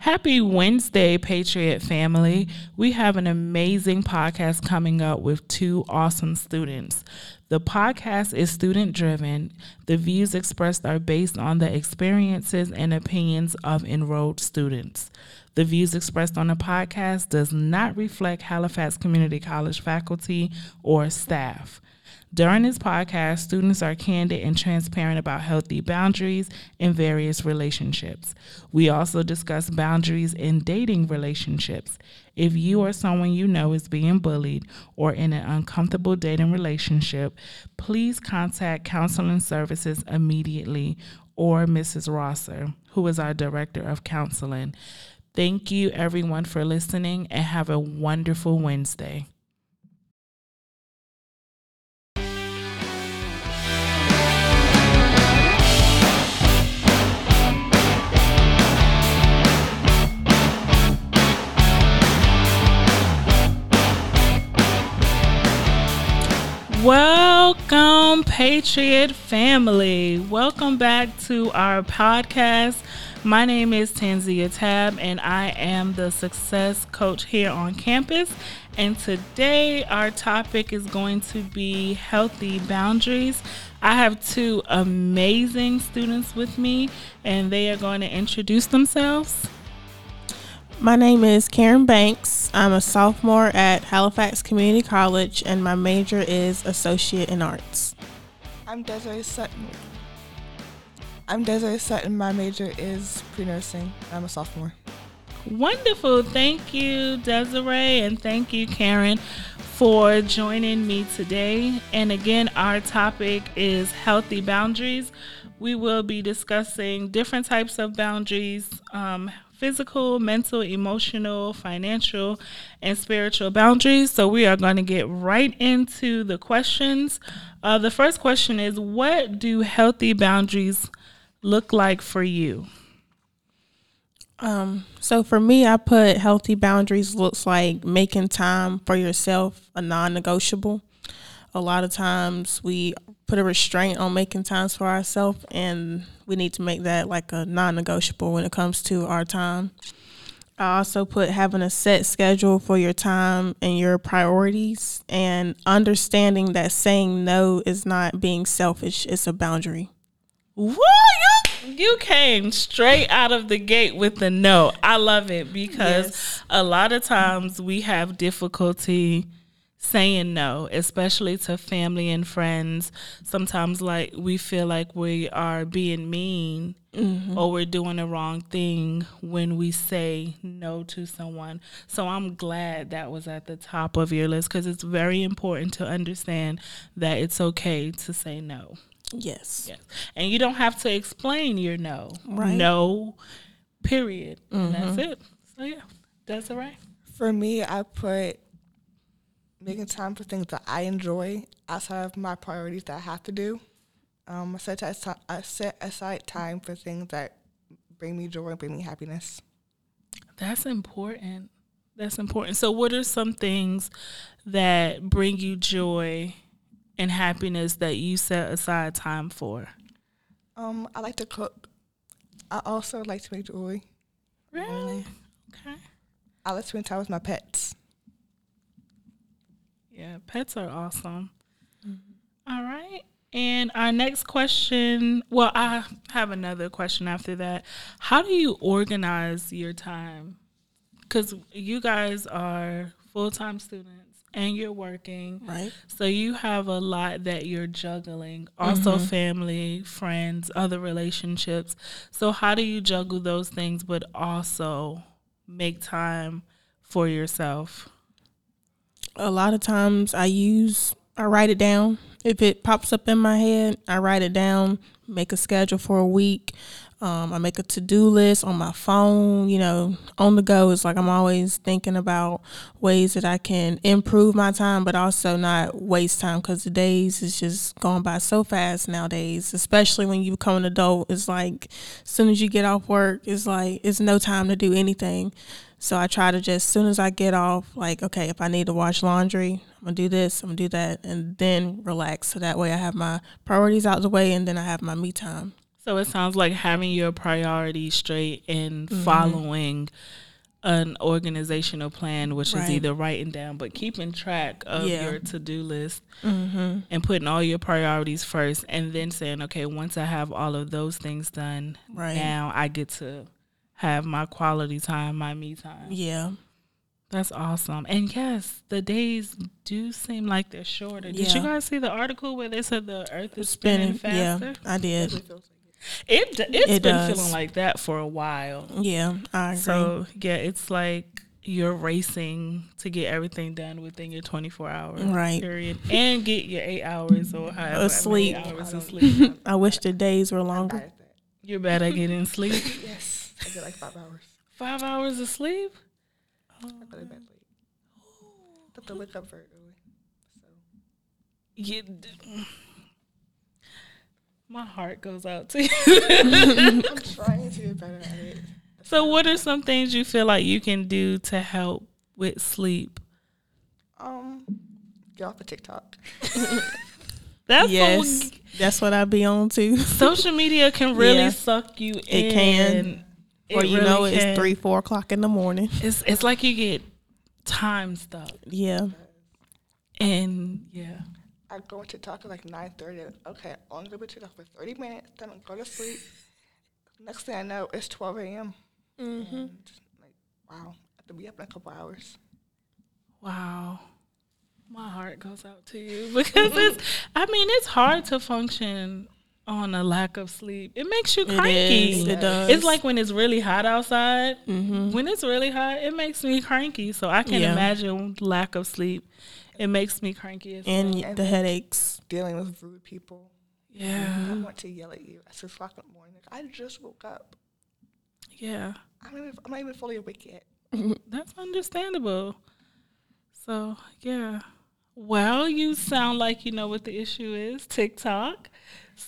Happy Wednesday, Patriot family. We have an amazing podcast coming up with two awesome students. The podcast is student driven. The views expressed are based on the experiences and opinions of enrolled students. The views expressed on the podcast does not reflect Halifax Community College faculty or staff. During this podcast, students are candid and transparent about healthy boundaries in various relationships. We also discuss boundaries in dating relationships. If you or someone you know is being bullied or in an uncomfortable dating relationship, please contact counseling services immediately or Mrs. Rosser, who is our director of counseling. Thank you, everyone, for listening and have a wonderful Wednesday. Welcome, Patriot family. Welcome back to our podcast. My name is Tanzia Tab, and I am the success coach here on campus. And today, our topic is going to be healthy boundaries. I have two amazing students with me, and they are going to introduce themselves. My name is Karen Banks. I'm a sophomore at Halifax Community College, and my major is Associate in Arts. I'm Desiree Sutton. I'm Desiree Sutton. My major is pre nursing. I'm a sophomore. Wonderful. Thank you, Desiree, and thank you, Karen, for joining me today. And again, our topic is healthy boundaries. We will be discussing different types of boundaries, um, physical, mental, emotional, financial, and spiritual boundaries. So we are going to get right into the questions. Uh, the first question is What do healthy boundaries look like for you? Um, so for me, I put healthy boundaries looks like making time for yourself a non negotiable. A lot of times we put a restraint on making times for ourselves, and we need to make that like a non negotiable when it comes to our time. I also put having a set schedule for your time and your priorities, and understanding that saying no is not being selfish, it's a boundary. What? You came straight out of the gate with the no. I love it because yes. a lot of times we have difficulty saying no, especially to family and friends. Sometimes, like, we feel like we are being mean mm-hmm. or we're doing the wrong thing when we say no to someone. So, I'm glad that was at the top of your list because it's very important to understand that it's okay to say no. Yes. Yes. And you don't have to explain your no. Right. No, period. Mm-hmm. that's it. So, yeah, that's all right. For me, I put making time for things that I enjoy outside of my priorities that I have to do. Um, I set aside, I set aside time for things that bring me joy and bring me happiness. That's important. That's important. So, what are some things that bring you joy and happiness that you set aside time for? Um, I like to cook. I also like to make jewelry. Really? Okay. I like to spend time with my pets. Yeah, pets are awesome. Mm-hmm. All right. And our next question, well, I have another question after that. How do you organize your time? Because you guys are full time students and you're working. Right. So you have a lot that you're juggling. Also, mm-hmm. family, friends, other relationships. So, how do you juggle those things, but also make time for yourself? A lot of times I use I write it down. If it pops up in my head, I write it down, make a schedule for a week. Um, I make a to do list on my phone, you know, on the go. It's like I'm always thinking about ways that I can improve my time, but also not waste time because the days is just going by so fast nowadays, especially when you become an adult. It's like as soon as you get off work, it's like it's no time to do anything. So I try to just, as soon as I get off, like, okay, if I need to wash laundry, I'm gonna do this, I'm gonna do that, and then relax. So that way I have my priorities out the way and then I have my me time. So it sounds like having your priorities straight and Mm-hmm. following an organizational plan, which Right. is either writing down but keeping track of Yeah. your to do list Mm-hmm. and putting all your priorities first, and then saying, okay, once I have all of those things done, Right. now I get to have my quality time, my me time. Yeah. That's awesome. And yes, the days do seem like they're shorter. Did you guys see the article where they said the earth is spinning, Spinning. Yeah. I did. It feels it. It it's It been does. feeling like that for a while. Yeah, I agree. So yeah, it's like you're racing to get everything done within your 24 hour Right. period and get your eight hours or however many Sleep. hours of sleep. I wish the days were longer. bad at that. You're bad at getting sleep. Yes, I get like five hours. Five hours of sleep. I go to bed late. I have to wake up very early. So You, d- my heart goes out to you. I'm trying to get better at it. So, what are some things you feel like you can do to help with sleep? Um, get off the TikTok. That's yes, what that's what I be on too. social media can really Yeah. suck you in. It can. It or you know, really it's can. three, four o'clock in the morning. It's it's like you get time stuck, Yeah, and yeah, I go into talk at like 9.30. Okay, I'm going to be TikTok for 30 minutes. Then I go to sleep. Next thing I know, it's 12 a.m. Mm-hmm. And like, wow, I have to be up in a couple hours. wow. My heart goes out to you because it's. I mean, it's hard to function on a lack of sleep. It makes you cranky. is, it does. It's like when it's really hot outside. Mhm. When it's really hot, it makes me cranky. So I can Yeah. imagine lack of sleep. It makes me cranky as and well. y- the headaches. Dealing with rude people. Yeah, I want to yell at you at 6 o'clock in the morning. I just woke up. yeah. I'm not even, I'm not even fully awake yet. That's understandable. So, yeah. Well, you sound like you know what the issue is TikTok.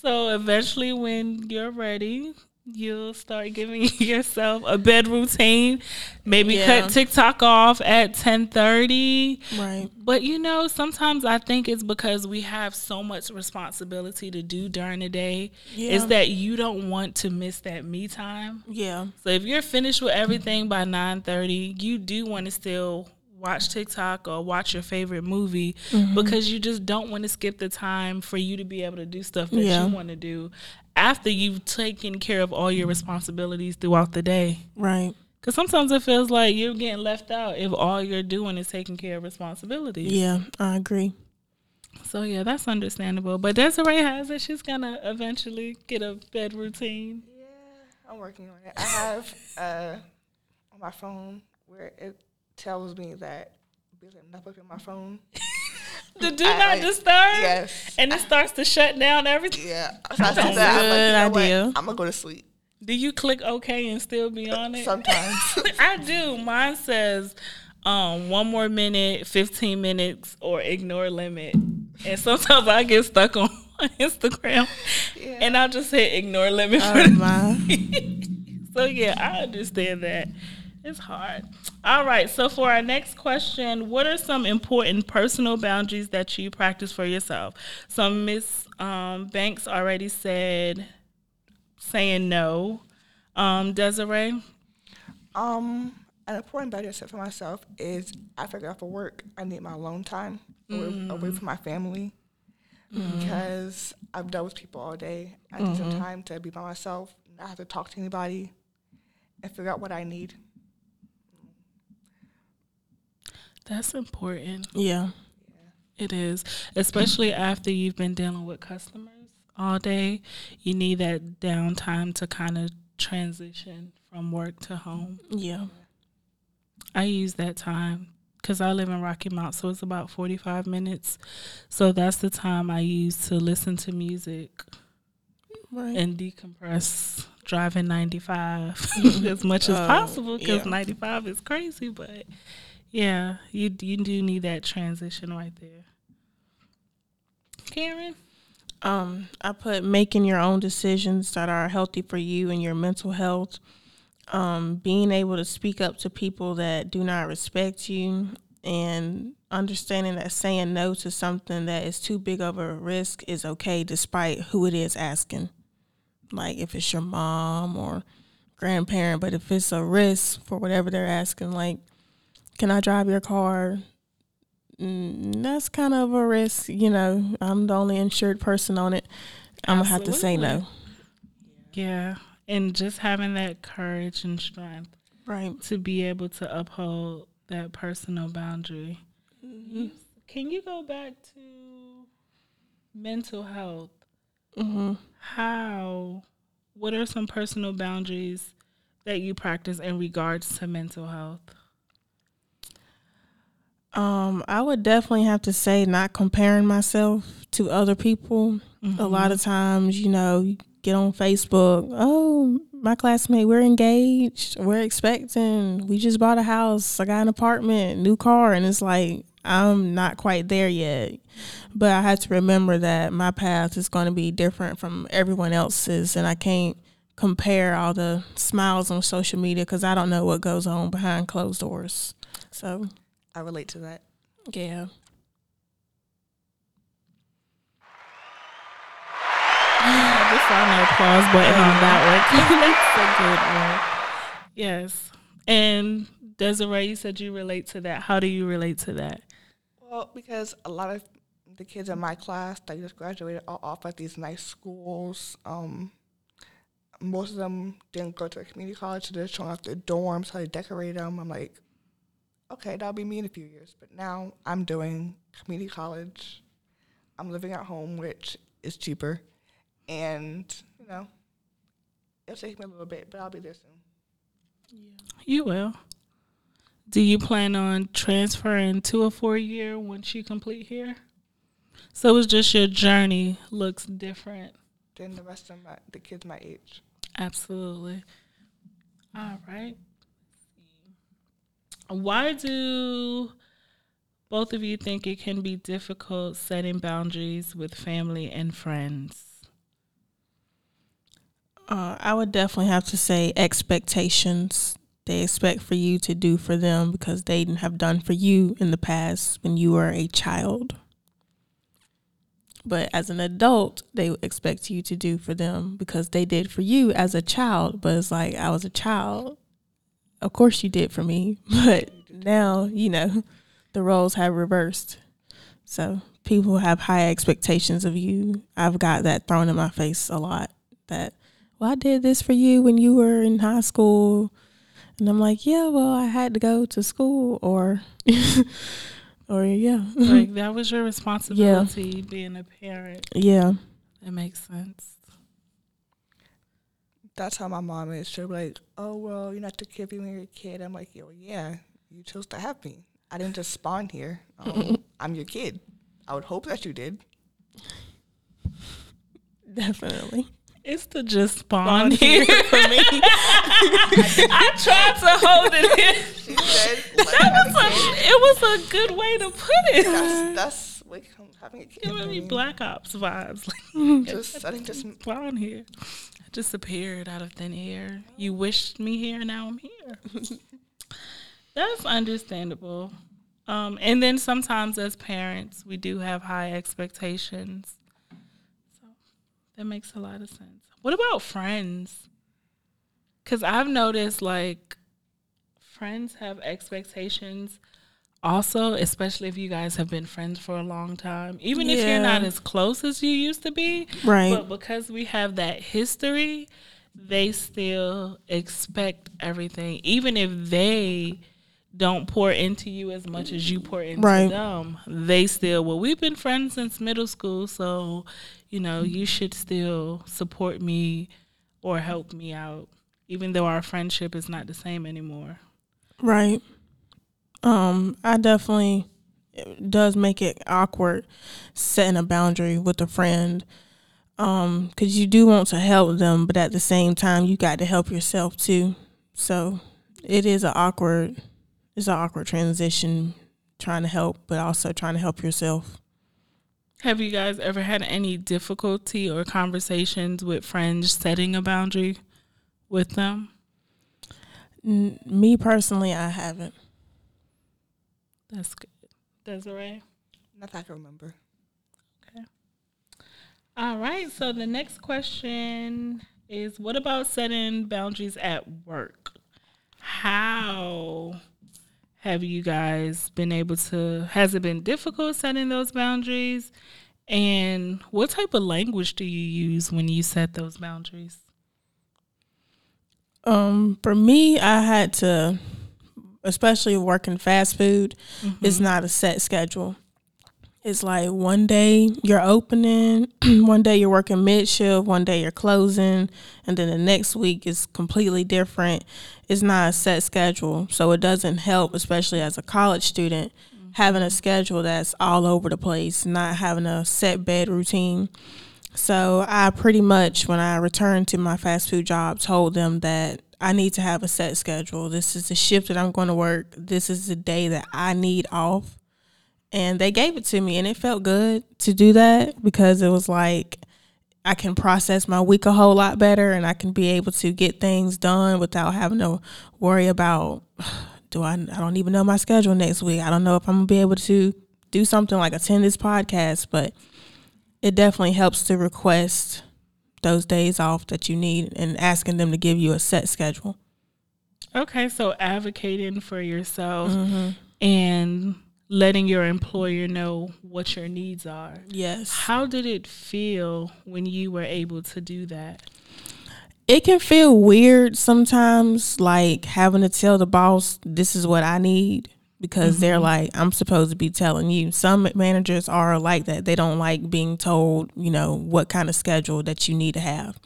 So, eventually, when you're ready, you'll start giving yourself a bed routine. Maybe Yeah. cut TikTok off at 10:30. Right. But you know, sometimes I think it's because we have so much responsibility to do during the day. Yeah. Is that you don't want to miss that me time. Yeah. So if you're finished with everything by 9:30, you do want to still watch TikTok or watch your favorite movie Mm-hmm. because you just don't want to skip the time for you to be able to do stuff that Yeah. you want to do after you've taken care of all your responsibilities throughout the day. Right. Cuz sometimes it feels like you're getting left out if all you're doing is taking care of responsibilities. Yeah, I agree. So yeah, that's understandable. But Desiree has it. She's gonna eventually get a bed routine. Yeah, I'm working on it. I have uh, on my phone where it tells me that because I'm not looking at my phone. The do I- not like- disturb. Yes. And it starts to shut down everything. Yeah. So I said That's that. a I'm like, you good know what? idea. I'm gonna go to sleep. Do you click OK and still be on it? Sometimes. I do. Mine says um, one more minute, 15 minutes, or ignore limit. And sometimes I get stuck on Instagram Yeah. and I'll just hit ignore limit for Oh the my. so yeah, I understand that. It's hard. All right. So for our next question, what are some important personal boundaries that you practice for yourself? So Miss um, Banks already said saying no. Um, Desiree. Um, an important boundary I set for myself is after I get off of work, I need my alone time away, away from my family because I've dealt with people all day. I need some time to be by myself, not have to talk to anybody, and figure out what I need. That's important. Yeah. It is, especially after you've been dealing with customers all day. You need that downtime to kind of transition from work to home. Yeah. I use that time because I live in Rocky Mount, so it's about 45 minutes. So that's the time I use to listen to music Right. and decompress driving 95 as much as Oh, possible because yeah. 95 is crazy. But yeah, you, you do need that transition right there. Karen? Um, I put making your own decisions that are healthy for you and your mental health. Um, being able to speak up to people that do not respect you and understanding that saying no to something that is too big of a risk is okay despite who it is asking. like if it's your mom or grandparent, but if it's a risk for whatever they're asking, like, can I drive your car? Mm, that's kind of a risk, you know. I'm the only insured person on it. I'm gonna have to say no. Yeah, and just having that courage and strength, right, to be able to uphold that personal boundary. Mm-hmm. Can you go back to mental health? Mm-hmm. How? What are some personal boundaries that you practice in regards to mental health? Um, I would definitely have to say not comparing myself to other people. Mm-hmm. A lot of times, you know, get on Facebook. Oh, my classmate, we're engaged. We're expecting. We just bought a house. I got an apartment, new car, and it's like I'm not quite there yet. But I had to remember that my path is going to be different from everyone else's, and I can't compare all the smiles on social media because I don't know what goes on behind closed doors. So I relate to that. Yeah. I just saw the applause button on that one. That's a good one. Yes. And Desiree, you said you relate to that. How do you relate to that? Well, because a lot of the kids in my class that just graduated are off at these nice schools. Um, most of them didn't go to a community college, so they're showing off their dorms, how they decorate them. I'm like, okay, that'll be me in a few years. But now I'm doing community college. I'm living at home, which is cheaper. And, you know, it'll take me a little bit, but I'll be there soon. Yeah. You will. Do you plan on transferring to a four year once you complete here? So it's just your journey looks different than the rest of my the kids my age. Absolutely. All right. Why do both of you think it can be difficult setting boundaries with family and friends? Uh, I would definitely have to say expectations. They expect for you to do for them because they have done for you in the past when you were a child. But as an adult, they expect you to do for them because they did for you as a child. But it's like I was a child. Of course you did for me, but now, you know, the roles have reversed. So people have high expectations of you. I've got that thrown in my face a lot that, well, I did this for you when you were in high school. And I'm like, yeah, well, I had to go to school or or yeah. like that was your responsibility yeah. being a parent. Yeah. That makes sense. That's how my mom is. She'll be like, Oh well, you're not the kid when you're a kid. I'm like, Yo, yeah, you chose to have me. I didn't just spawn here. Um, I'm your kid. I would hope that you did. Definitely. It's to just spawn, spawn here for me. I tried to hold it in. Said, that was a, it was a good way to put it. That's, that's like having a kid. Giving me Black Ops vibes. Like, just, I think just spawn here. I just appeared out of thin air. You wished me here, now I'm here. that's understandable. Um, and then sometimes as parents, we do have high expectations So that makes a lot of sense. What about friends? Because I've noticed like friends have expectations also, especially if you guys have been friends for a long time. Even yeah. if you're not as close as you used to be. Right. But because we have that history, they still expect everything. Even if they don't pour into you as much as you pour into right. them, they still, well, we've been friends since middle school, so you know, you should still support me or help me out, even though our friendship is not the same anymore. Right. Um, I definitely does make it awkward setting a boundary with a friend. Um, cause you do want to help them, but at the same time, you got to help yourself too. So it is an awkward, it's an awkward transition trying to help, but also trying to help yourself. Have you guys ever had any difficulty or conversations with friends setting a boundary with them? N- me personally, I haven't. That's good. Desiree? Not that I can remember. Okay. All right. So the next question is what about setting boundaries at work? How have you guys been able to has it been difficult setting those boundaries? And what type of language do you use when you set those boundaries? Um, for me, I had to, especially working fast food, Mm-hmm. it's not a set schedule. It's like one day you're opening, one day you're working mid shift, one day you're closing, and then the next week is completely different. It's not a set schedule, so it doesn't help, especially as a college student, having a schedule that's all over the place, not having a set bed routine. So I pretty much, when I returned to my fast food job, told them that I need to have a set schedule. This is the shift that I'm going to work. This is the day that I need off. And they gave it to me, and it felt good to do that because it was like I can process my week a whole lot better and I can be able to get things done without having to worry about do I I don't even know my schedule next week. I don't know if I'm going to be able to do something like attend this podcast, but it definitely helps to request those days off that you need and asking them to give you a set schedule. Okay, so advocating for yourself mm-hmm. and letting your employer know what your needs are. Yes. How did it feel when you were able to do that? It can feel weird sometimes, like having to tell the boss, this is what I need, because they're like, I'm supposed to be telling you. Some managers are like that. They don't like being told, you know, what kind of schedule that you need to have.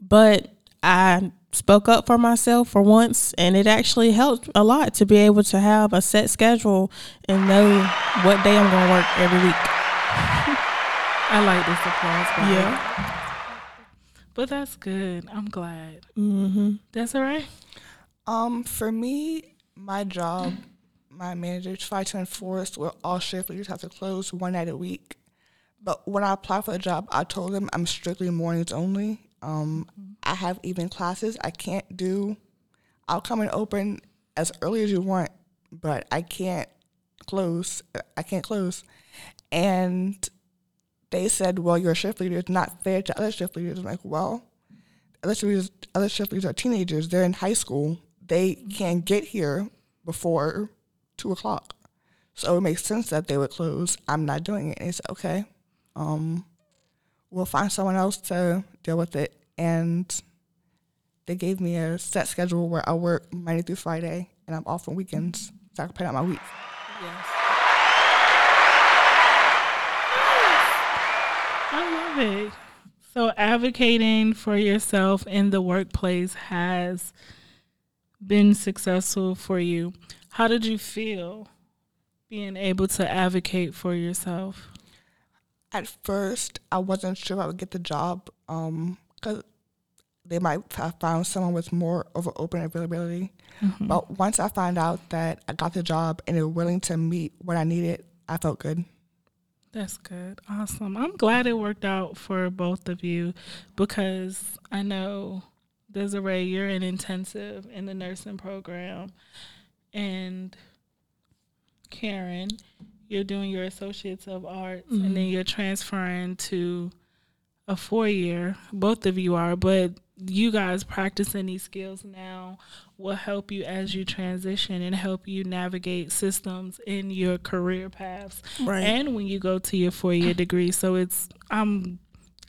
But I spoke up for myself for once, and it actually helped a lot to be able to have a set schedule and know what day I'm going to work every week. I like this applause. by. Yeah. But that's good. I'm glad. Mm-hmm. That's all right. Um, for me, my job, my manager tried to enforce where all shift leaders have to close one night a week. But when I applied for the job, I told them I'm strictly mornings only. Um, I have even classes. I can't do. I'll come and open as early as you want, but I can't close. I can't close. And they said, "Well, your shift leader is not fair to other shift leaders." I'm like, "Well, other shift leaders, other shift leaders are teenagers. They're in high school. They can't get here before two o'clock. So it makes sense that they would close. I'm not doing it. And it's okay. Um, we'll find someone else to deal with it. And they gave me a set schedule where I work Monday through Friday, and I'm off on weekends, so I can plan out my week. Yes. I love it. So advocating for yourself in the workplace has been successful for you. How did you feel being able to advocate for yourself? At first, I wasn't sure I would get the job um, because they might have found someone with more of an open availability. Mm-hmm. But once I found out that I got the job and they were willing to meet what I needed, I felt good. That's good. Awesome. I'm glad it worked out for both of you because I know Desiree, you're in intensive in the nursing program. And Karen, you're doing your associates of arts and then mm-hmm. you're transferring to a four year. Both of you are, but you guys practicing these skills now will help you as you transition and help you navigate systems in your career paths Right. and when you go to your four year degree. So it's I'm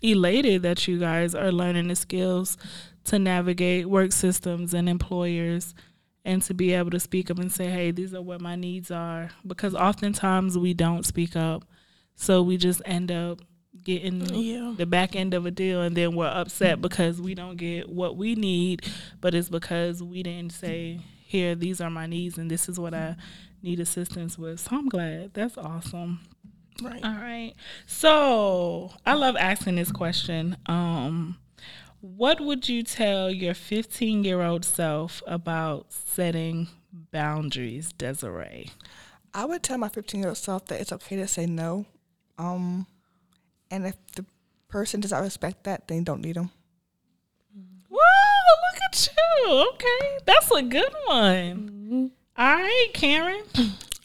elated that you guys are learning the skills to navigate work systems and employers and to be able to speak up and say, hey, these are what my needs are. Because oftentimes we don't speak up. So we just end up getting Yeah. the back end of a deal and then we're upset because we don't get what we need, but it's because we didn't say, here, these are my needs and this is what I need assistance with. So I'm glad. That's awesome. Right. All right. So I love asking this question. Um, what would you tell your 15 year old self about setting boundaries, Desiree? I would tell my 15 year old self that it's okay to say no. Um, and if the person does not respect that, then you don't need them. Whoa, look at you. Okay. That's a good one. All right, Karen.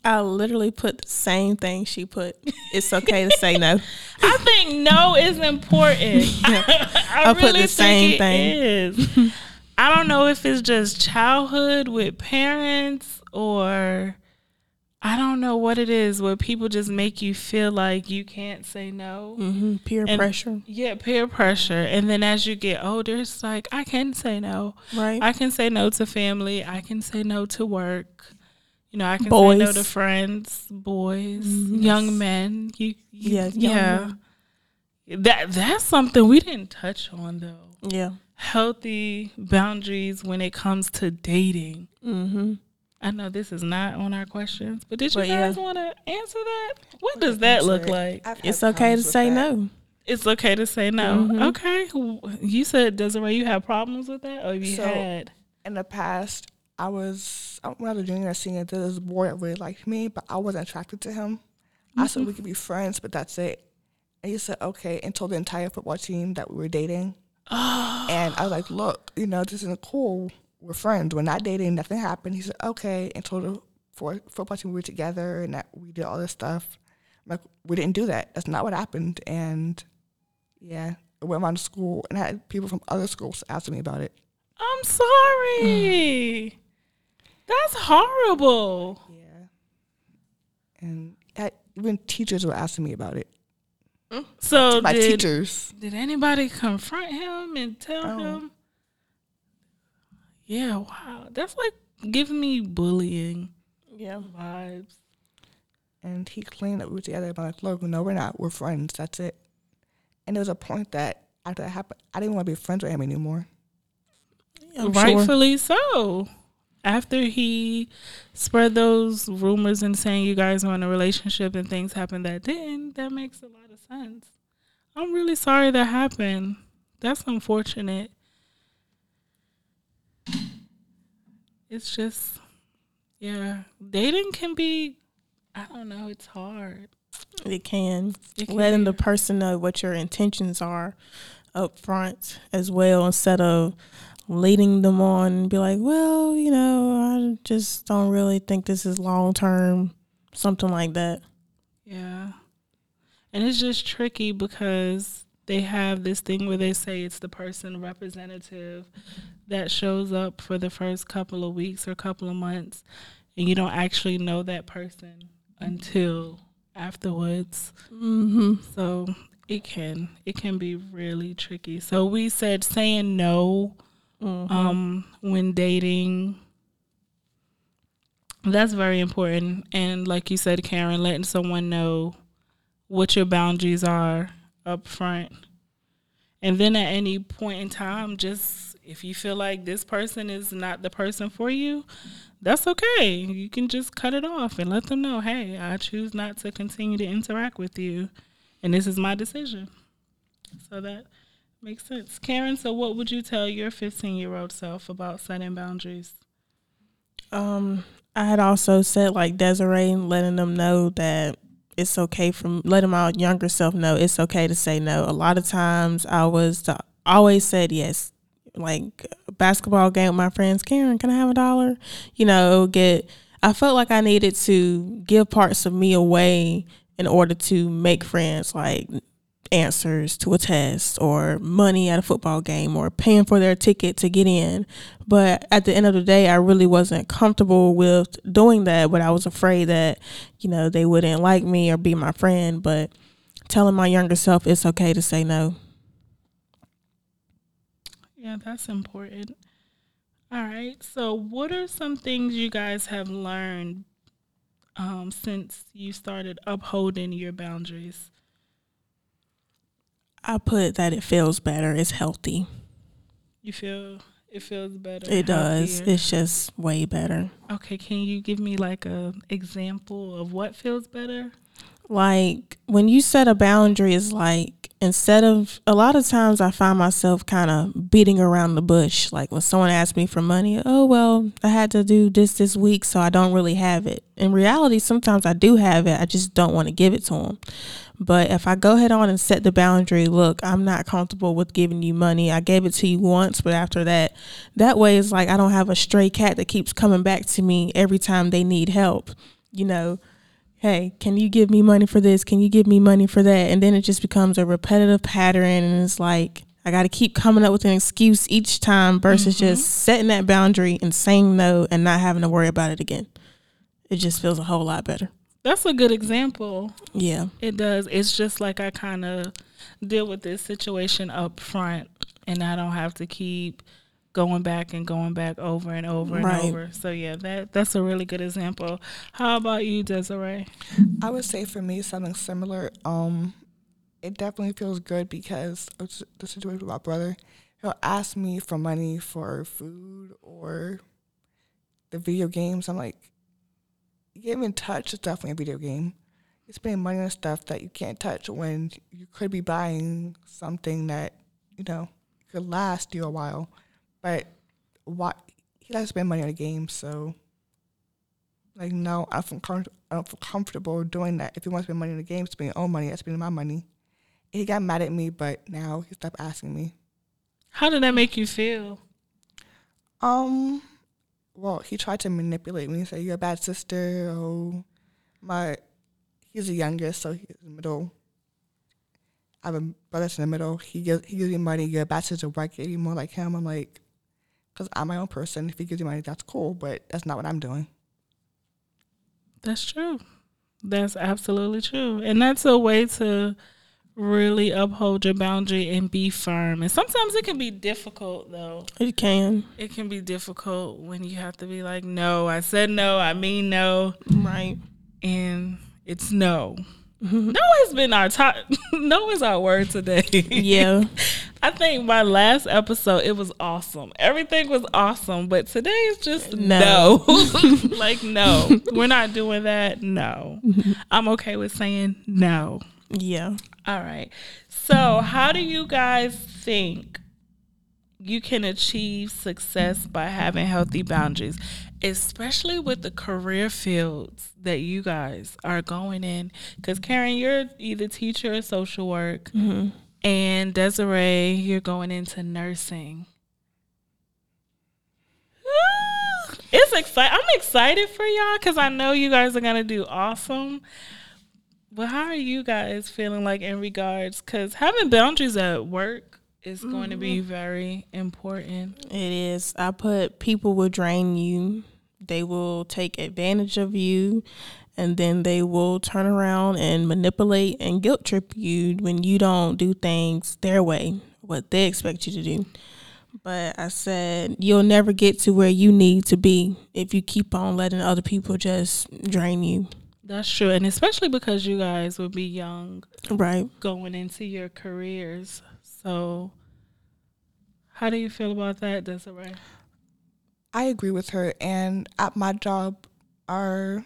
I literally put the same thing she put. It's okay to say no. I think no is important. I, I put really the same is. I don't know if it's just childhood with parents or I don't know what it is where people just make you feel like you can't say no. hmm Peer And- pressure, Yeah, peer pressure. And then as you get older, it's like, I can say no. right? I can say no to family. I can say no to work. You know, I can say no to friends, boys, Mhm. young men. You, you Yes, young yeah. That that's something we didn't touch on though. yeah. Healthy boundaries when it comes to dating. Mm-hmm. I know this is not on our questions, but did you But yeah. guys want to answer that? What does that look it. like? It's okay to say that. no. It's okay to say no. Mhm. Okay. You said Desiree, you have problems with that, or you So- had? In the past, I was when I was a junior or senior. There was a boy that really liked me, but I wasn't attracted to him. I said we mm-hmm. could be friends, but that's it. And he said okay, and told the entire football team that we were dating. And I was like, look, you know, this isn't cool. We're friends. We're not dating. Nothing happened. He said okay, and told the for football team we were together and that we did all this stuff. I'm like we didn't do that. That's not what happened. And yeah, I went around to school and I had people from other schools asking me about it. I'm sorry. That's horrible. Yeah. And I, even teachers were asking me about it. Mm. So My did, teachers. did anybody confront him and tell Oh. him? Yeah, wow. That's like giving me bullying Yeah. vibes. And he claimed that we were together. But I'm like, look, no, we're not. We're friends. That's it. And there was a point that after that happened, I didn't want to be friends with him anymore. I'm sure. Rightfully so. After he spread those rumors and saying you guys were in a relationship and things happened that didn't, that makes a lot of sense. I'm really sorry that happened. That's unfortunate. It's just, yeah, dating can be, I don't know, it's hard. It can. It can Letting the person know what your intentions are up front as well instead of leading them on and be like, well, you know, I just don't really think this is long term, something like that. Yeah. And it's just tricky because they have this thing where they say it's the person representative that shows up for the first couple of weeks or couple of months and you don't actually know that person until afterwards. Mm-hmm. So it can it can be really tricky. So we said saying no Mm-hmm. um when dating. That's very important. And like you said karen letting someone know what your boundaries are up front. And then at any point in time just if you feel like this person is not the person for you that's okay. You can just cut it off and let them know hey i choose not to continue to interact with you and this is my decision. So that makes sense karen so what would you tell your 15 year old self about setting boundaries Um, I had also said like Desiree, letting them know that it's okay from letting my younger self know it's okay to say no. A lot of times I was always said yes. Like basketball game with my friends, Karen, can I have a dollar? You know, get. I felt like I needed to give parts of me away in order to make friends. Like answers to a test or money at a football game or paying for their ticket to get in. But at the end of the day, I really wasn't comfortable with doing that. But I was afraid that, you know, they wouldn't like me or be my friend. But telling my younger self it's okay to say no. Yeah, that's important. All right. So, what are some things you guys have learned um, since you started upholding your boundaries? I put that it feels better. It's healthy. You feel it feels better. It does. healthier? It's just way better. okay. Can you give me like a example of what feels better? like when you set a boundary it's like instead of a lot of times i find myself kind of beating around the bush. Like when someone asks me for money oh well i had to do this this week so i don't really have it. In reality sometimes i do have it i just don't want to give it to them but if i go ahead on and set the boundary look i'm not comfortable with giving you money i gave it to you once but after that that way it's like i don't have a stray cat that keeps coming back to me every time they need help you know, hey, can you give me money for this? Can you give me money for that? And then it just becomes a repetitive pattern and it's like I got to keep coming up with an excuse each time versus Mm-hmm. just setting that boundary and saying no and not having to worry about it again. It just feels a whole lot better. That's a good example. Yeah. It does. It's just like I kind of deal with this situation up front and I don't have to keep going back and going back over and over and Right. over. So yeah, that that's a really good example. How about you, Desiree? I would say for me something similar. Um, it definitely feels good because of the situation with my brother. He'll ask me for money for food or the video games. I'm like, getting in touch is definitely a video game. You're spending money on stuff that you can't touch when you could be buying something that you know could last you a while. But why he likes to spend money on a game, so like, no, I feel com- I don't feel comfortable doing that. If he wants to spend money on the game, spend your own money, I spend my money. He got mad at me, but now he stopped asking me. How did that make you feel? Um, well, he tried to manipulate me, say you're a bad sister. Oh, my, he's the youngest, so he's in the middle. I have a brother that's in the middle. He gives he gives me money. You're a bad sister. Why can't you be more like him? I'm like, because I'm my own person. If he gives you money, that's cool, but that's not what I'm doing. That's true. That's absolutely true. And that's a way to really uphold your boundary and be firm. And sometimes it can be difficult though. It can. It can be difficult when you have to be like, no, I said no, I mean no. Right. And it's no. Mm-hmm. No has been our top. no is our word today. Yeah. I think my last episode it was awesome. Everything was awesome, but today is just no. No. like no, we're not doing that. No, mm-hmm. I'm okay with saying no. Yeah. All right. So, how do you guys think you can achieve success by having healthy boundaries, especially with the career fields that you guys are going in? Because, Karen, you're either teacher or social work, mm-hmm. and Desiree, you're going into nursing. It's exciting. I'm excited for y'all because I know you guys are gonna do awesome. But how are you guys feeling like in regards? Because having boundaries at work is going to be mm-hmm. very important. It is. I put people will drain you. They will take advantage of you and then they will turn around and manipulate and guilt trip you when you don't do things their way, what they expect you to do. But I said you'll never get to where you need to be if you keep on letting other people just drain you. That's true, and especially because you guys will be young Right. going into your careers. So, how do you feel about that, Desiree? I agree with her. And at my job, our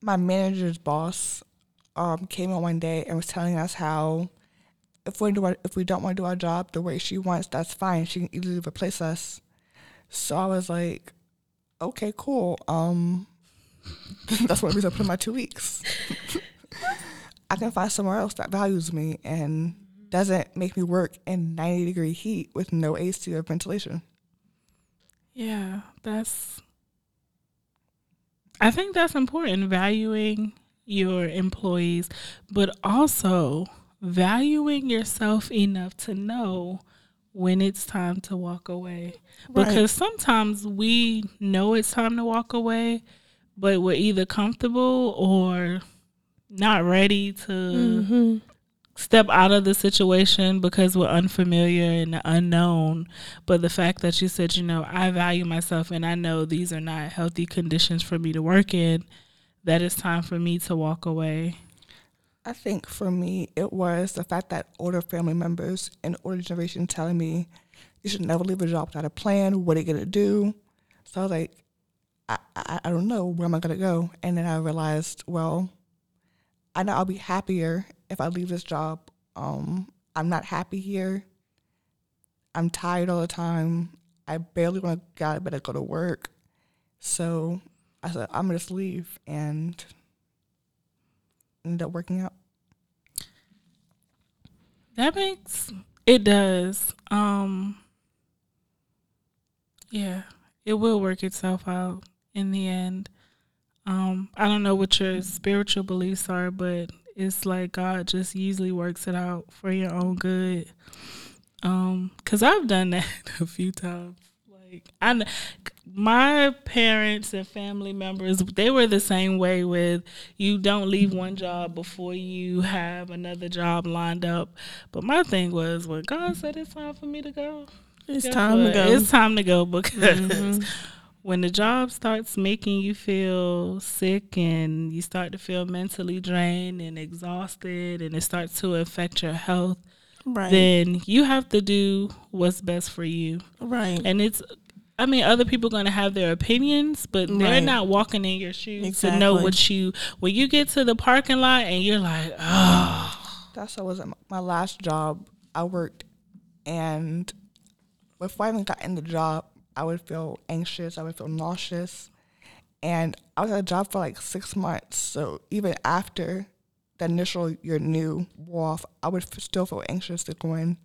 my manager's boss um, came in one day and was telling us how if we do our, if we don't want to do our job the way she wants, that's fine. She can easily replace us. So I was like, okay, cool. Um, that's one reason I put in my two weeks. I can find somewhere else that values me and doesn't make me work in 90 degree heat with no AC or ventilation. Yeah, that's. I think that's important, valuing your employees, but also valuing yourself enough to know when it's time to walk away. Right. Because sometimes we know it's time to walk away, but we're either comfortable or not ready to Mm-hmm. Step out of the situation because we're unfamiliar and unknown. But the fact that you said, you know, I value myself and I know these are not healthy conditions for me to work in, that it's time for me to walk away. I think for me, it was the fact that older family members and older generation telling me you should never leave a job without a plan. What are you gonna do? So I was like, I, I, I don't know where am I gonna go. And then I realized, well, I know I'll be happier if I leave this job. Um, I'm not happy here. I'm tired all the time. I barely want to get out of bed to go to work. So I said, I'm gonna just leave and ended up working out. That makes it does. Um yeah, it will work itself out in the end. Um, I don't know what your spiritual beliefs are, but it's like God just usually works it out for your own good. Um, cause I've done that a few times. Like I, my parents and family members, they were the same way. With you, don't leave one job before you have another job lined up. But my thing was when God said it's time for me to go, It's time what? to go. It's time to go because Mhm. When the job starts making you feel sick and you start to feel mentally drained and exhausted and it starts to affect your health, right. then you have to do what's best for you. right. And it's I mean, other people are gonna have their opinions, but they're not walking in your shoes to know what you when you get to the parking lot and you're like, oh That's what was my last job. I worked, and before I even got in the job, I would feel anxious. I would feel nauseous, and I was at a job for like six months. So even after the initial "you're new" wore off, I would f- still feel anxious to go in,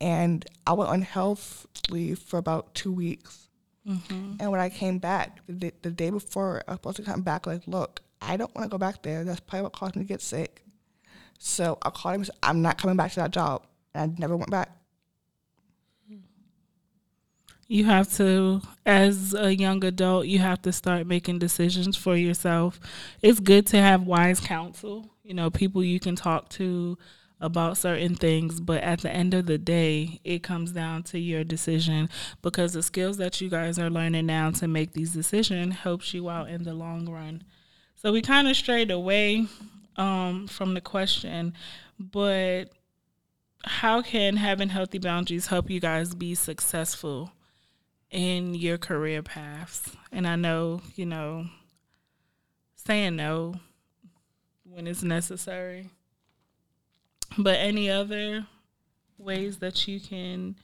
and I went on health leave for about two weeks. Mm-hmm. And when I came back the, day- the day before I was supposed to come back, like, look, I don't want to go back there. That's probably what caused me to get sick. So I called him and said, I'm not coming back to that job. And I never went back. You have to, as a young adult, you have to start making decisions for yourself. It's good to have wise counsel, you know, people you can talk to about certain things, but at the end of the day, it comes down to your decision because the skills that you guys are learning now to make these decisions helps you out in the long run. So we kind of strayed away um, from the question, but how can having healthy boundaries help you guys be successful in your career paths? And I know, you know, saying no when it's necessary. But any other ways that you can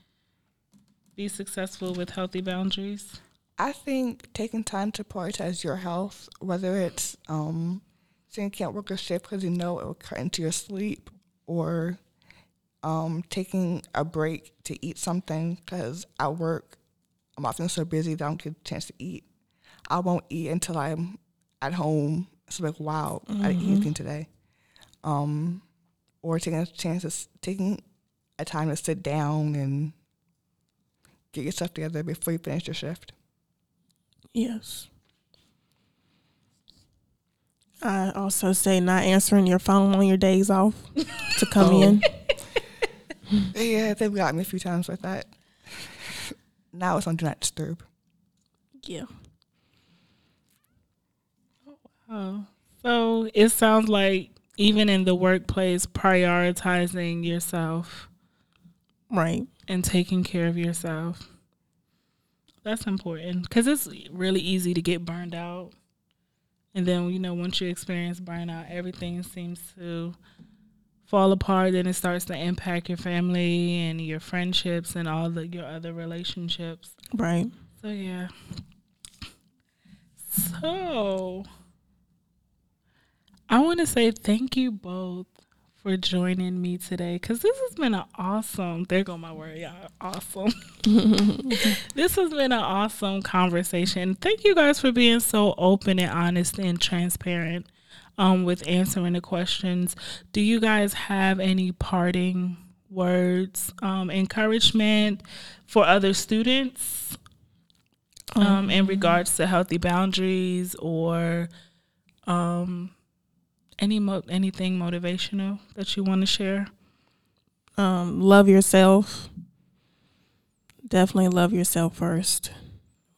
be successful with healthy boundaries? I think taking time to prioritize your health, whether it's um, saying you can't work a shift because you know it will cut into your sleep, or um, taking a break to eat something because at work I'm often so busy that I don't get a chance to eat. I won't eat until I'm at home. It's like, wow, I didn't eat anything today. Um, or taking a chance to s- taking a time to sit down and get yourself together before you finish your shift. Yes. I also say not answering your phone on your days off to come Oh. in. Yeah, they've got me a few times with that. Now it's on Do Not Disturb. Yeah. Oh, wow. so it sounds like even in the workplace, prioritizing yourself Right. and taking care of yourself. That's important because it's really easy to get burned out. And then, you know, once you experience burnout, everything seems to fall apart. Then it starts to impact your family and your friendships and all the your other relationships. Right. So yeah. So I want to say thank you both for joining me today because this has been an awesome. There go my word, y'all. Awesome. this has been an awesome conversation. Thank you guys for being so open and honest and transparent um, with answering the questions. Do you guys have any parting words, um, encouragement for other students um, in regards to healthy boundaries or um, any mo- anything motivational that you want to share? Um, love yourself. Definitely love yourself first.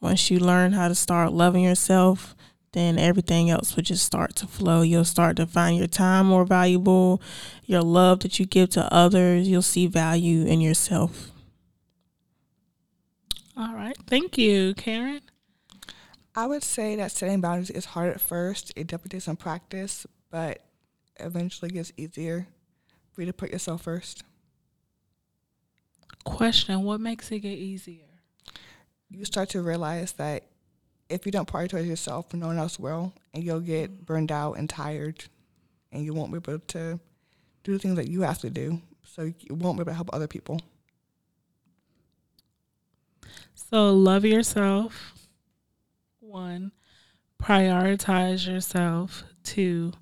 Once you learn how to start loving yourself, then everything else will just start to flow. You'll start to find your time more valuable, your love that you give to others. You'll see value in yourself. All right. Thank you, Karen. I would say that setting boundaries is hard at first. It definitely takes some practice, but eventually it gets easier for you to put yourself first. Question What makes it get easier? You start to realize that if you don't prioritize yourself, no one else will, and you'll get burned out and tired, and you won't be able to do the things that you have to do. So you won't be able to help other people. So love yourself. One, prioritize yourself. Two,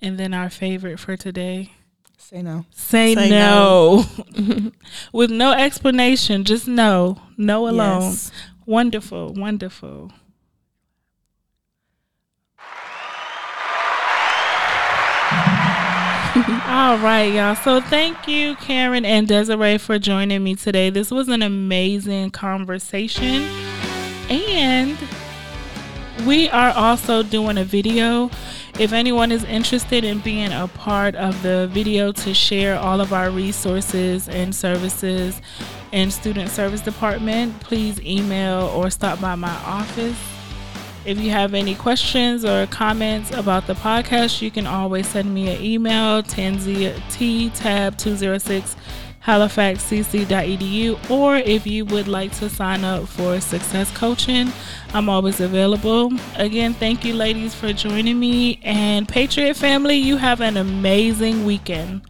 and then our favorite for today. Say no. Say, Say no. With no explanation, just no. No alone. Yes. Wonderful, wonderful. All right, y'all. So thank you, Karen and Desiree, for joining me today. This was an amazing conversation. And we are also doing a video. If anyone is interested in being a part of the video to share all of our resources and services and student service department, please email or stop by my office. If you have any questions or comments about the podcast, you can always send me an email, tanzia-tab206 halifaxcc.edu or if you would like to sign up for success coaching i'm always available again thank you ladies for joining me and patriot family you have an amazing weekend